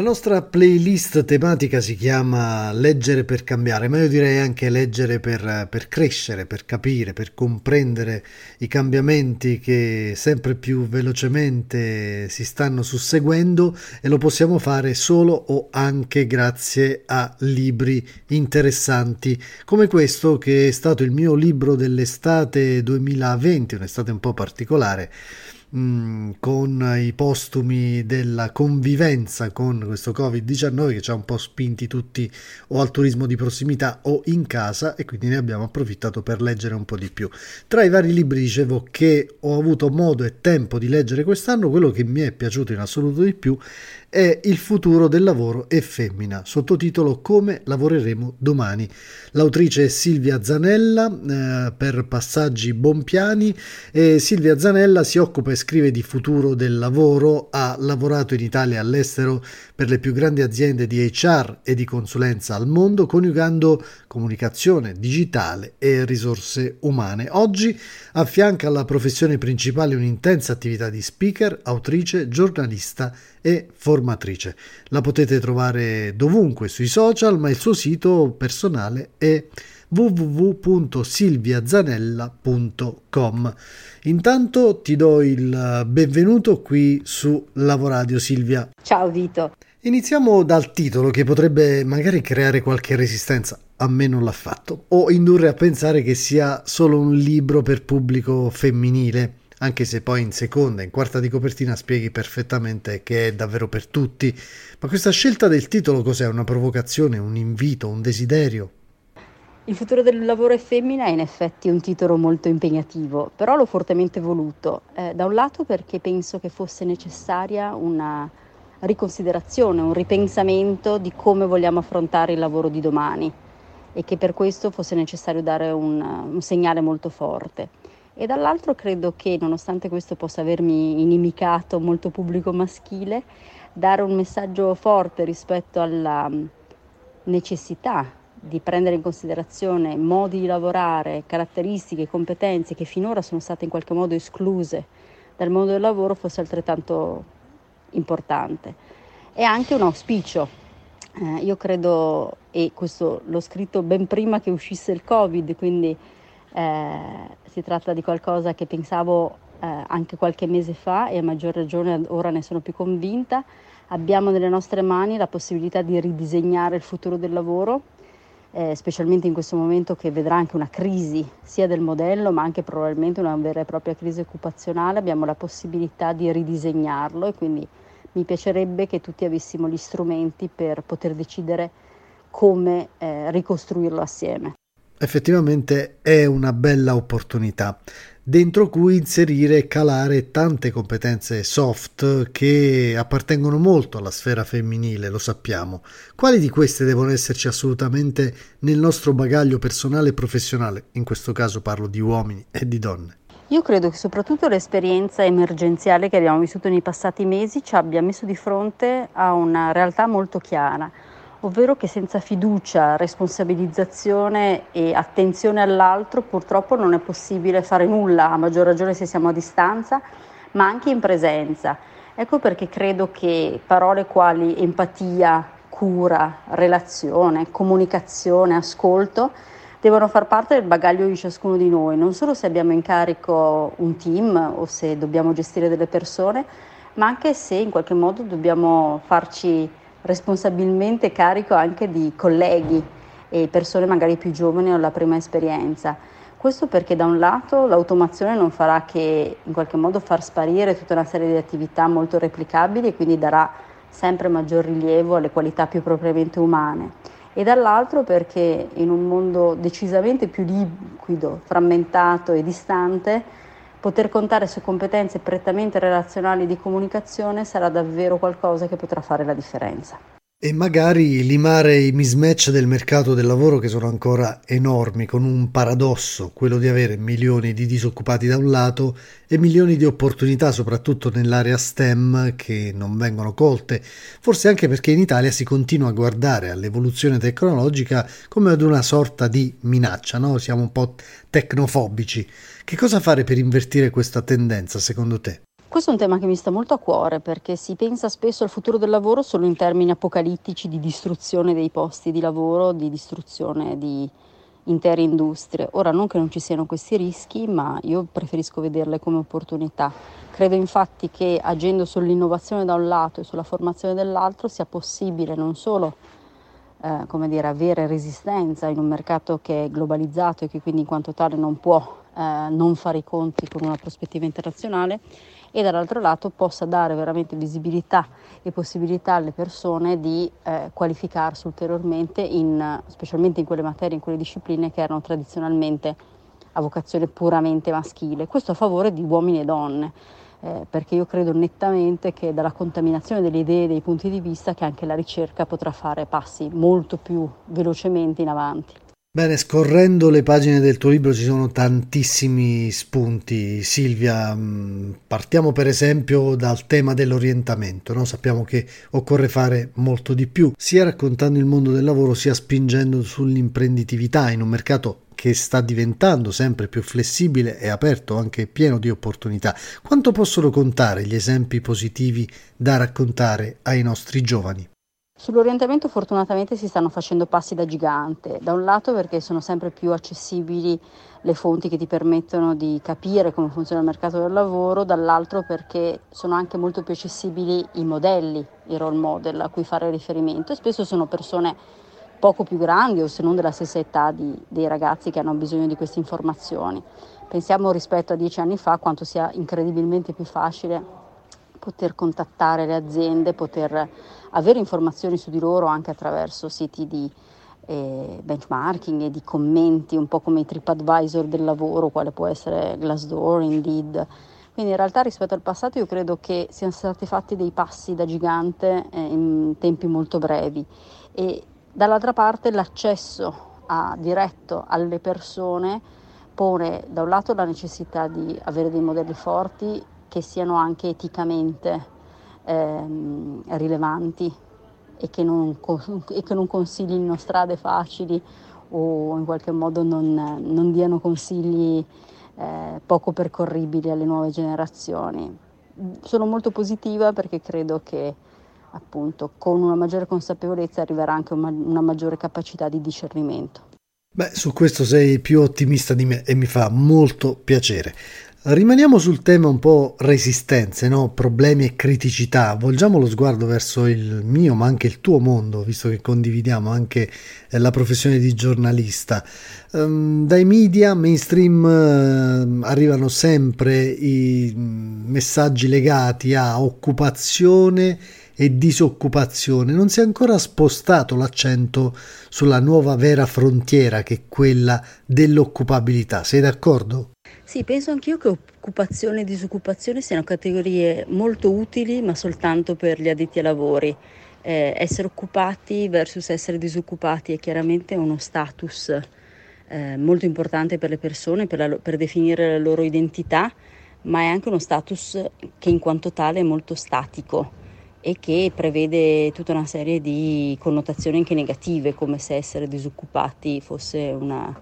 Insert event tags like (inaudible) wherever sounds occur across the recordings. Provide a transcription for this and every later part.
La nostra playlist tematica si chiama Leggere per cambiare, ma io direi anche leggere per, per, crescere, per capire, per comprendere i cambiamenti che sempre più velocemente si stanno susseguendo e lo possiamo fare solo o anche grazie a libri interessanti come questo che è stato il mio libro dell'estate 2020, un'estate un po' particolare Mm, con i postumi della convivenza con questo Covid-19 che ci ha un po' spinti tutti o al turismo di prossimità o in casa e quindi ne abbiamo approfittato per leggere un po' di più. Tra i vari libri dicevo che ho avuto modo e tempo di leggere quest'anno, quello che mi è piaciuto in assoluto di più è Il futuro del lavoro e femmina, sottotitolo Come lavoreremo domani. L'autrice è Silvia Zanella eh, per Passaggi Bompiani e Silvia Zanella si occupa e scrive di futuro del lavoro, ha lavorato in Italia e all'estero per le più grandi aziende di HR e di consulenza al mondo, coniugando comunicazione digitale e risorse umane. Oggi affianca alla professione principale un'intensa attività di speaker, autrice, giornalista e formatrice. La potete trovare dovunque sui social, ma il suo sito personale è www.silviazanella.com. Intanto ti do il benvenuto qui su Lavoradio Silvia. Ciao Vito. Iniziamo dal titolo che potrebbe magari creare qualche resistenza, a me non l'ha fatto, o indurre a pensare che sia solo un libro per pubblico femminile anche se poi in seconda, in quarta di copertina spieghi perfettamente che è davvero per tutti. Ma questa scelta del titolo cos'è? Una provocazione, un invito, un desiderio? Il futuro del lavoro è femmina è in effetti un titolo molto impegnativo, però l'ho fortemente voluto. Eh, da un lato perché penso che fosse necessaria una riconsiderazione, un ripensamento di come vogliamo affrontare il lavoro di domani e che per questo fosse necessario dare un, un segnale molto forte e dall'altro credo che nonostante questo possa avermi inimicato molto pubblico maschile, dare un messaggio forte rispetto alla mm, necessità di prendere in considerazione modi di lavorare, caratteristiche, competenze che finora sono state in qualche modo escluse dal mondo del lavoro fosse altrettanto importante. È anche un auspicio. Eh, io credo, e questo l'ho scritto ben prima che uscisse il Covid, quindi eh, si tratta di qualcosa che pensavo eh, anche qualche mese fa e a maggior ragione ora ne sono più convinta. Abbiamo nelle nostre mani la possibilità di ridisegnare il futuro del lavoro, eh, specialmente in questo momento che vedrà anche una crisi sia del modello ma anche probabilmente una vera e propria crisi occupazionale. Abbiamo la possibilità di ridisegnarlo e quindi mi piacerebbe che tutti avessimo gli strumenti per poter decidere come eh, ricostruirlo assieme effettivamente è una bella opportunità dentro cui inserire e calare tante competenze soft che appartengono molto alla sfera femminile, lo sappiamo. Quali di queste devono esserci assolutamente nel nostro bagaglio personale e professionale? In questo caso parlo di uomini e di donne. Io credo che soprattutto l'esperienza emergenziale che abbiamo vissuto nei passati mesi ci abbia messo di fronte a una realtà molto chiara ovvero che senza fiducia, responsabilizzazione e attenzione all'altro purtroppo non è possibile fare nulla, a maggior ragione se siamo a distanza, ma anche in presenza. Ecco perché credo che parole quali empatia, cura, relazione, comunicazione, ascolto devono far parte del bagaglio di ciascuno di noi, non solo se abbiamo in carico un team o se dobbiamo gestire delle persone, ma anche se in qualche modo dobbiamo farci responsabilmente carico anche di colleghi e persone magari più giovani o la prima esperienza. Questo perché da un lato l'automazione non farà che in qualche modo far sparire tutta una serie di attività molto replicabili e quindi darà sempre maggior rilievo alle qualità più propriamente umane e dall'altro perché in un mondo decisamente più liquido, frammentato e distante Poter contare su competenze prettamente relazionali di comunicazione sarà davvero qualcosa che potrà fare la differenza. E magari limare i mismatch del mercato del lavoro che sono ancora enormi, con un paradosso, quello di avere milioni di disoccupati da un lato e milioni di opportunità, soprattutto nell'area STEM, che non vengono colte, forse anche perché in Italia si continua a guardare all'evoluzione tecnologica come ad una sorta di minaccia, no? Siamo un po' tecnofobici. Che cosa fare per invertire questa tendenza, secondo te? Questo è un tema che mi sta molto a cuore perché si pensa spesso al futuro del lavoro solo in termini apocalittici di distruzione dei posti di lavoro, di distruzione di intere industrie. Ora non che non ci siano questi rischi, ma io preferisco vederle come opportunità. Credo infatti che agendo sull'innovazione da un lato e sulla formazione dall'altro sia possibile non solo eh, dire, avere resistenza in un mercato che è globalizzato e che quindi in quanto tale non può eh, non fare i conti con una prospettiva internazionale, e dall'altro lato possa dare veramente visibilità e possibilità alle persone di eh, qualificarsi ulteriormente, in, specialmente in quelle materie, in quelle discipline che erano tradizionalmente a vocazione puramente maschile. Questo a favore di uomini e donne. Eh, perché io credo nettamente che dalla contaminazione delle idee e dei punti di vista che anche la ricerca potrà fare passi molto più velocemente in avanti. Bene, scorrendo le pagine del tuo libro ci sono tantissimi spunti. Silvia, mm, partiamo per esempio dal tema dell'orientamento. No? Sappiamo che occorre fare molto di più, sia raccontando il mondo del lavoro, sia spingendo sull'imprenditività in un mercato che sta diventando sempre più flessibile e aperto, anche pieno di opportunità. Quanto possono contare gli esempi positivi da raccontare ai nostri giovani? Sull'orientamento fortunatamente si stanno facendo passi da gigante, da un lato perché sono sempre più accessibili le fonti che ti permettono di capire come funziona il mercato del lavoro, dall'altro perché sono anche molto più accessibili i modelli, i role model a cui fare riferimento e spesso sono persone poco più grandi o se non della stessa età di, dei ragazzi che hanno bisogno di queste informazioni. Pensiamo rispetto a dieci anni fa quanto sia incredibilmente più facile poter contattare le aziende, poter avere informazioni su di loro anche attraverso siti di eh, benchmarking e di commenti, un po' come i TripAdvisor del lavoro, quale può essere Glassdoor, Indeed. Quindi in realtà rispetto al passato io credo che siano stati fatti dei passi da gigante eh, in tempi molto brevi e dall'altra parte l'accesso a, diretto alle persone pone da un lato la necessità di avere dei modelli forti che siano anche eticamente ehm, rilevanti e che, non, e che non consiglino strade facili o in qualche modo non, non diano consigli eh, poco percorribili alle nuove generazioni. Sono molto positiva perché credo che appunto con una maggiore consapevolezza arriverà anche una, una maggiore capacità di discernimento. Beh, su questo sei più ottimista di me e mi fa molto piacere. Rimaniamo sul tema un po' resistenze, no? problemi e criticità. Volgiamo lo sguardo verso il mio, ma anche il tuo mondo, visto che condividiamo anche eh, la professione di giornalista. Um, dai media mainstream uh, arrivano sempre i mm, messaggi legati a occupazione e disoccupazione. Non si è ancora spostato l'accento sulla nuova vera frontiera che è quella dell'occupabilità. Sei d'accordo? Sì, penso anch'io che occupazione e disoccupazione siano categorie molto utili, ma soltanto per gli addetti ai lavori. Eh, essere occupati versus essere disoccupati è chiaramente uno status eh, molto importante per le persone, per, la, per definire la loro identità, ma è anche uno status che in quanto tale è molto statico e che prevede tutta una serie di connotazioni anche negative, come se essere disoccupati fosse una,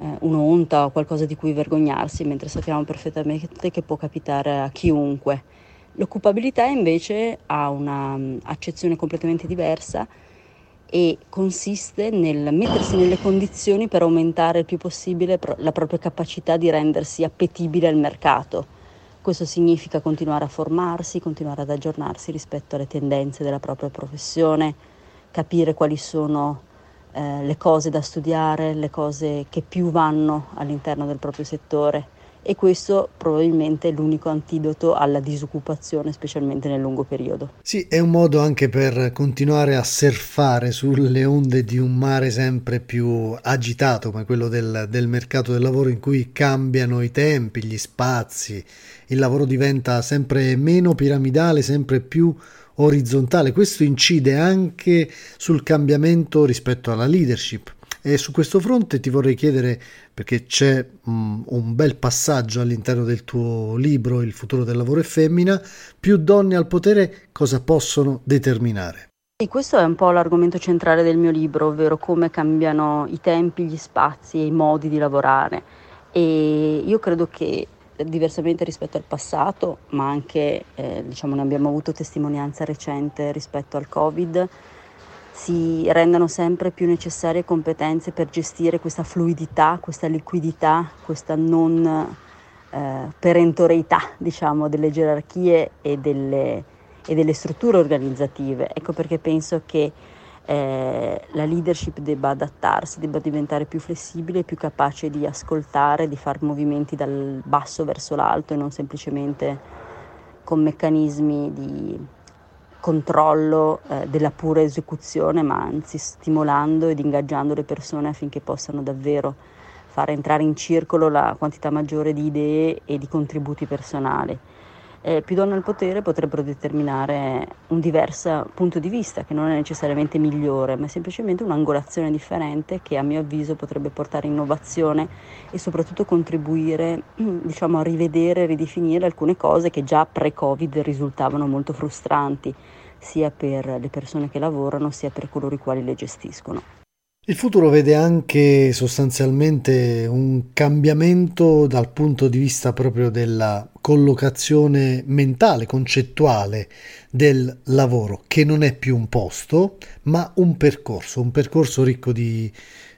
eh, un'onta o qualcosa di cui vergognarsi, mentre sappiamo perfettamente che può capitare a chiunque. L'occupabilità invece ha un'accezione completamente diversa e consiste nel mettersi nelle condizioni per aumentare il più possibile la propria capacità di rendersi appetibile al mercato. Questo significa continuare a formarsi, continuare ad aggiornarsi rispetto alle tendenze della propria professione, capire quali sono eh, le cose da studiare, le cose che più vanno all'interno del proprio settore e questo probabilmente è l'unico antidoto alla disoccupazione, specialmente nel lungo periodo. Sì, è un modo anche per continuare a surfare sulle onde di un mare sempre più agitato come quello del, del mercato del lavoro in cui cambiano i tempi, gli spazi, il lavoro diventa sempre meno piramidale, sempre più orizzontale. Questo incide anche sul cambiamento rispetto alla leadership. E su questo fronte ti vorrei chiedere, perché c'è um, un bel passaggio all'interno del tuo libro Il futuro del lavoro è femmina, più donne al potere cosa possono determinare? E questo è un po' l'argomento centrale del mio libro, ovvero come cambiano i tempi, gli spazi e i modi di lavorare. E io credo che diversamente rispetto al passato, ma anche eh, diciamo, ne abbiamo avuto testimonianza recente rispetto al Covid, si rendano sempre più necessarie competenze per gestire questa fluidità, questa liquidità, questa non eh, perentorietà diciamo, delle gerarchie e delle, e delle strutture organizzative. Ecco perché penso che eh, la leadership debba adattarsi, debba diventare più flessibile, più capace di ascoltare, di fare movimenti dal basso verso l'alto e non semplicemente con meccanismi di controllo eh, della pura esecuzione, ma anzi stimolando ed ingaggiando le persone affinché possano davvero fare entrare in circolo la quantità maggiore di idee e di contributi personali. Eh, più donne al potere potrebbero determinare un diverso punto di vista che non è necessariamente migliore, ma è semplicemente un'angolazione differente che a mio avviso potrebbe portare innovazione e soprattutto contribuire diciamo, a rivedere e ridefinire alcune cose che già pre-Covid risultavano molto frustranti sia per le persone che lavorano sia per coloro i quali le gestiscono. Il futuro vede anche sostanzialmente un cambiamento dal punto di vista proprio della collocazione mentale, concettuale del lavoro, che non è più un posto, ma un percorso, un percorso ricco di,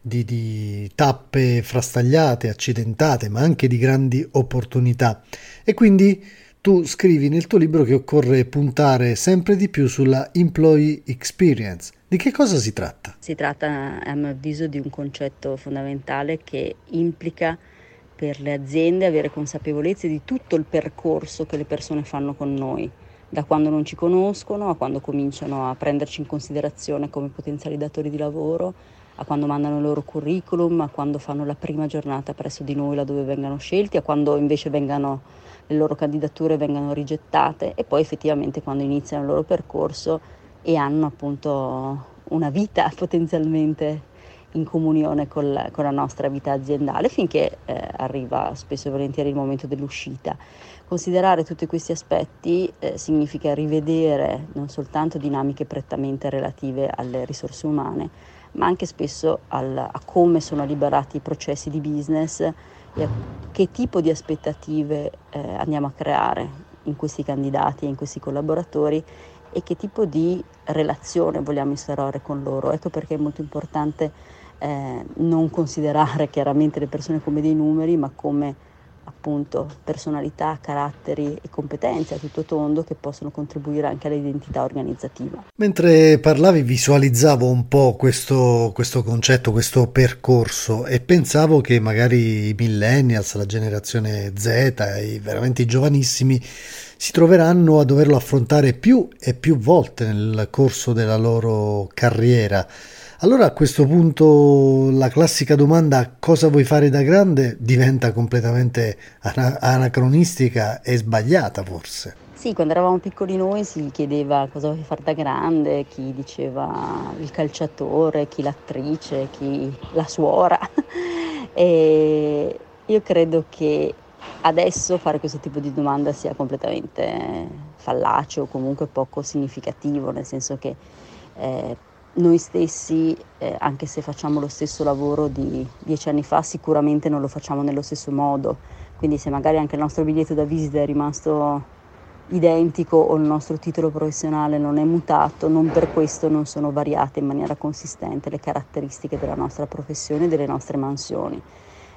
di, di tappe frastagliate, accidentate, ma anche di grandi opportunità. E quindi tu scrivi nel tuo libro che occorre puntare sempre di più sulla employee experience. Di che cosa si tratta? Si tratta, a mio avviso, di un concetto fondamentale che implica per le aziende avere consapevolezza di tutto il percorso che le persone fanno con noi, da quando non ci conoscono a quando cominciano a prenderci in considerazione come potenziali datori di lavoro, a quando mandano il loro curriculum, a quando fanno la prima giornata presso di noi laddove vengano scelti, a quando invece vengano le loro candidature vengano rigettate e poi effettivamente quando iniziano il loro percorso e hanno appunto una vita (laughs) potenzialmente in comunione col, con la nostra vita aziendale finché eh, arriva spesso e volentieri il momento dell'uscita. Considerare tutti questi aspetti eh, significa rivedere non soltanto dinamiche prettamente relative alle risorse umane, ma anche spesso al, a come sono liberati i processi di business e che tipo di aspettative eh, andiamo a creare in questi candidati e in questi collaboratori e che tipo di relazione vogliamo instaurare con loro. Ecco perché è molto importante eh, non considerare chiaramente le persone come dei numeri, ma come appunto personalità, caratteri e competenze a tutto tondo che possono contribuire anche all'identità organizzativa. Mentre parlavi visualizzavo un po' questo, questo concetto, questo percorso e pensavo che magari i millennials, la generazione Z, i veramente giovanissimi si troveranno a doverlo affrontare più e più volte nel corso della loro carriera allora a questo punto la classica domanda cosa vuoi fare da grande diventa completamente anacronistica e sbagliata forse. Sì, quando eravamo piccoli noi si chiedeva cosa vuoi fare da grande, chi diceva il calciatore, chi l'attrice, chi la suora. (laughs) e io credo che adesso fare questo tipo di domanda sia completamente fallace o comunque poco significativo, nel senso che eh, noi stessi, eh, anche se facciamo lo stesso lavoro di dieci anni fa, sicuramente non lo facciamo nello stesso modo. Quindi se magari anche il nostro biglietto da visita è rimasto identico o il nostro titolo professionale non è mutato, non per questo non sono variate in maniera consistente le caratteristiche della nostra professione e delle nostre mansioni.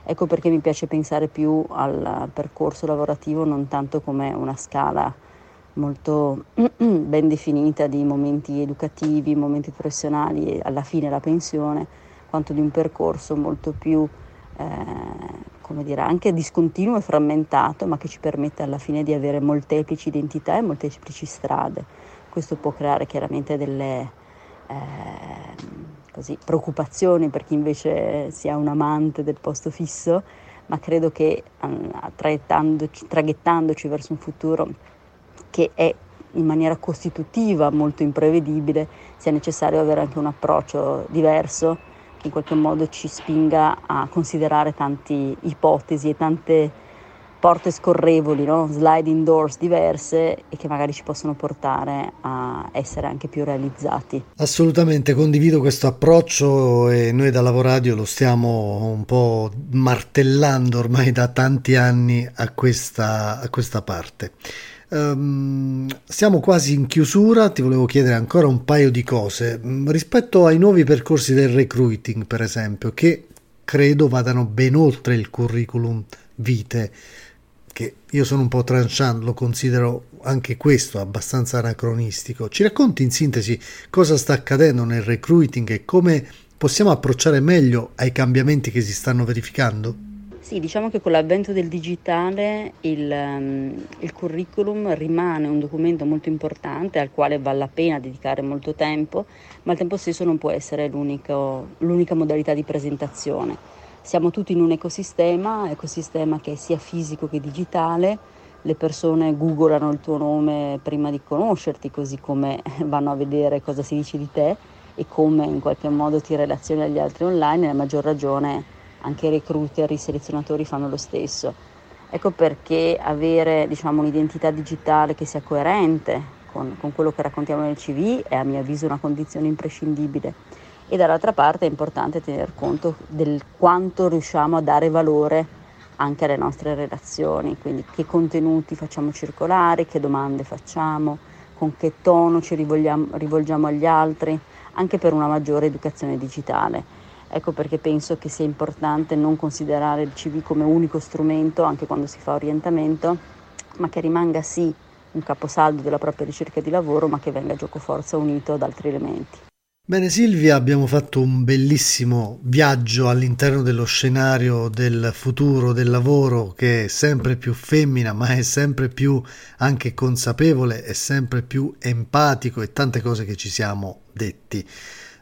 Ecco perché mi piace pensare più al percorso lavorativo non tanto come una scala molto (clears throat) ben definita di momenti educativi, momenti professionali e alla fine la pensione, quanto di un percorso molto più eh, come dire, anche discontinuo e frammentato, ma che ci permette alla fine di avere molteplici identità e molteplici strade. Questo può creare chiaramente delle eh, così, preoccupazioni per chi invece sia un amante del posto fisso, ma credo che traghettandoci, traghettandoci verso un futuro che è in maniera costitutiva molto imprevedibile, sia necessario avere anche un approccio diverso che in qualche modo ci spinga a considerare tante ipotesi e tante porte scorrevoli, no? sliding doors diverse e che magari ci possono portare a essere anche più realizzati. Assolutamente condivido questo approccio e noi da Lavoradio lo stiamo un po' martellando ormai da tanti anni a questa, a questa parte. Um, siamo quasi in chiusura, ti volevo chiedere ancora un paio di cose mm, rispetto ai nuovi percorsi del recruiting, per esempio, che credo vadano ben oltre il curriculum vitae, che io sono un po' tranchant, lo considero anche questo abbastanza anacronistico. Ci racconti in sintesi cosa sta accadendo nel recruiting e come possiamo approcciare meglio ai cambiamenti che si stanno verificando? Sì, diciamo che con l'avvento del digitale il, um, il, curriculum rimane un documento molto importante al quale vale la pena dedicare molto tempo, ma al tempo stesso non può essere l'unica modalità di presentazione. Siamo tutti in un ecosistema, ecosistema che è sia fisico che digitale, le persone googolano il tuo nome prima di conoscerti, così come (laughs) vanno a vedere cosa si dice di te e come in qualche modo ti relazioni agli altri online, e a maggior ragione anche i recruiter, i selezionatori fanno lo stesso. Ecco perché avere diciamo, un'identità digitale che sia coerente con, con quello che raccontiamo nel CV è a mio avviso una condizione imprescindibile e dall'altra parte è importante tener conto del quanto riusciamo a dare valore anche alle nostre relazioni, quindi che contenuti facciamo circolare, che domande facciamo, con che tono ci rivolgiamo agli altri, anche per una maggiore educazione digitale. Ecco perché penso che sia importante non considerare il CV come unico strumento anche quando si fa orientamento, ma che rimanga sì un caposaldo della propria ricerca di lavoro, ma che venga gioco forza unito ad altri elementi. Bene Silvia, abbiamo fatto un bellissimo viaggio all'interno dello scenario del futuro del lavoro che è sempre più femmina, ma è sempre più anche consapevole, è sempre più empatico e tante cose che ci siamo detti.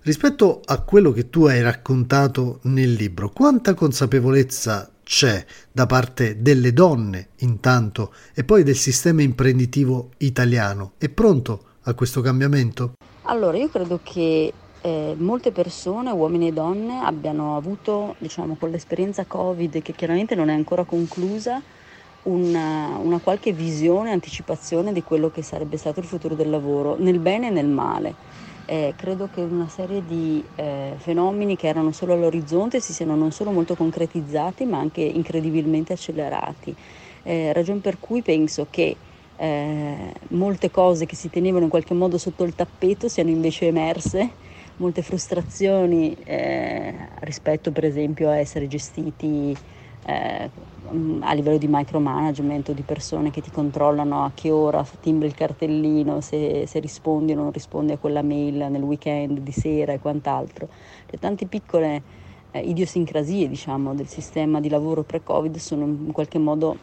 Rispetto a quello che tu hai raccontato nel libro, quanta consapevolezza c'è da parte delle donne intanto e poi del sistema imprenditivo italiano? È pronto a questo cambiamento? Allora, io credo che eh, molte persone, uomini e donne, abbiano avuto, diciamo, con l'esperienza Covid, che chiaramente non è ancora conclusa, una, una qualche visione, anticipazione di quello che sarebbe stato il futuro del lavoro, nel bene e nel male eh, credo che una serie di eh, fenomeni che erano solo all'orizzonte si siano non solo molto concretizzati ma anche incredibilmente accelerati. Eh, ragion per cui penso che eh, molte cose che si tenevano in qualche modo sotto il tappeto siano invece emerse, molte frustrazioni eh, rispetto per esempio a essere gestiti eh, a livello di micromanagement o di persone che ti controllano a che ora timbri il cartellino, se, se rispondi o non rispondi a quella mail nel weekend, di sera e quant'altro. Le tante piccole eh, idiosincrasie diciamo, del sistema di lavoro pre-Covid sono in qualche modo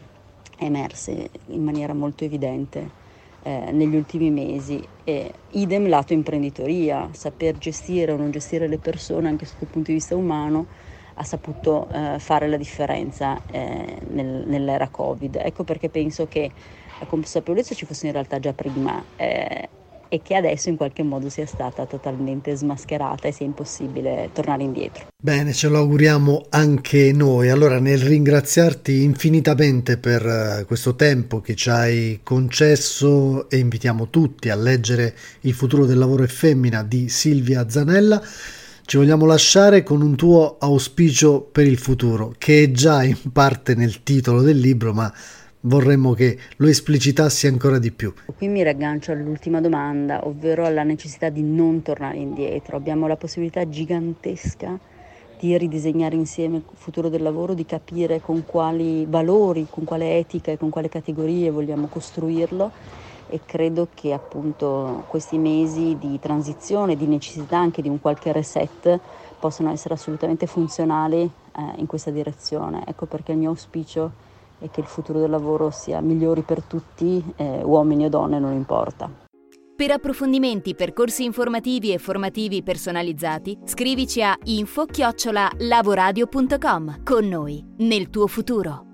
emerse in maniera molto evidente eh, negli ultimi mesi. E idem lato imprenditoria, saper gestire o non gestire le persone anche sotto il punto di vista umano ha saputo eh, fare la differenza eh, nel, nell'era Covid. Ecco perché penso che la consapevolezza ci fosse in realtà già prima eh, e che adesso in qualche modo sia stata totalmente smascherata e sia impossibile tornare indietro. Bene, ce lo auguriamo anche noi. Allora, nel ringraziarti infinitamente per uh, questo tempo che ci hai concesso e invitiamo tutti a leggere Il futuro del lavoro e femmina di Silvia Zanella. Ci vogliamo lasciare con un tuo auspicio per il futuro, che è già in parte nel titolo del libro, ma vorremmo che lo esplicitassi ancora di più. Qui mi raggancio all'ultima domanda, ovvero alla necessità di non tornare indietro. Abbiamo la possibilità gigantesca di ridisegnare insieme il futuro del lavoro, di capire con quali valori, con quale etica e con quale categorie vogliamo costruirlo e credo che appunto questi mesi di transizione, di necessità anche di un qualche reset possano essere assolutamente funzionali eh, in questa direzione. Ecco perché il mio auspicio è che il futuro del lavoro sia migliore per tutti, eh, uomini o donne, non importa. Per approfondimenti, percorsi informativi e formativi personalizzati, scrivici a info-lavoradio.com con noi, nel tuo futuro.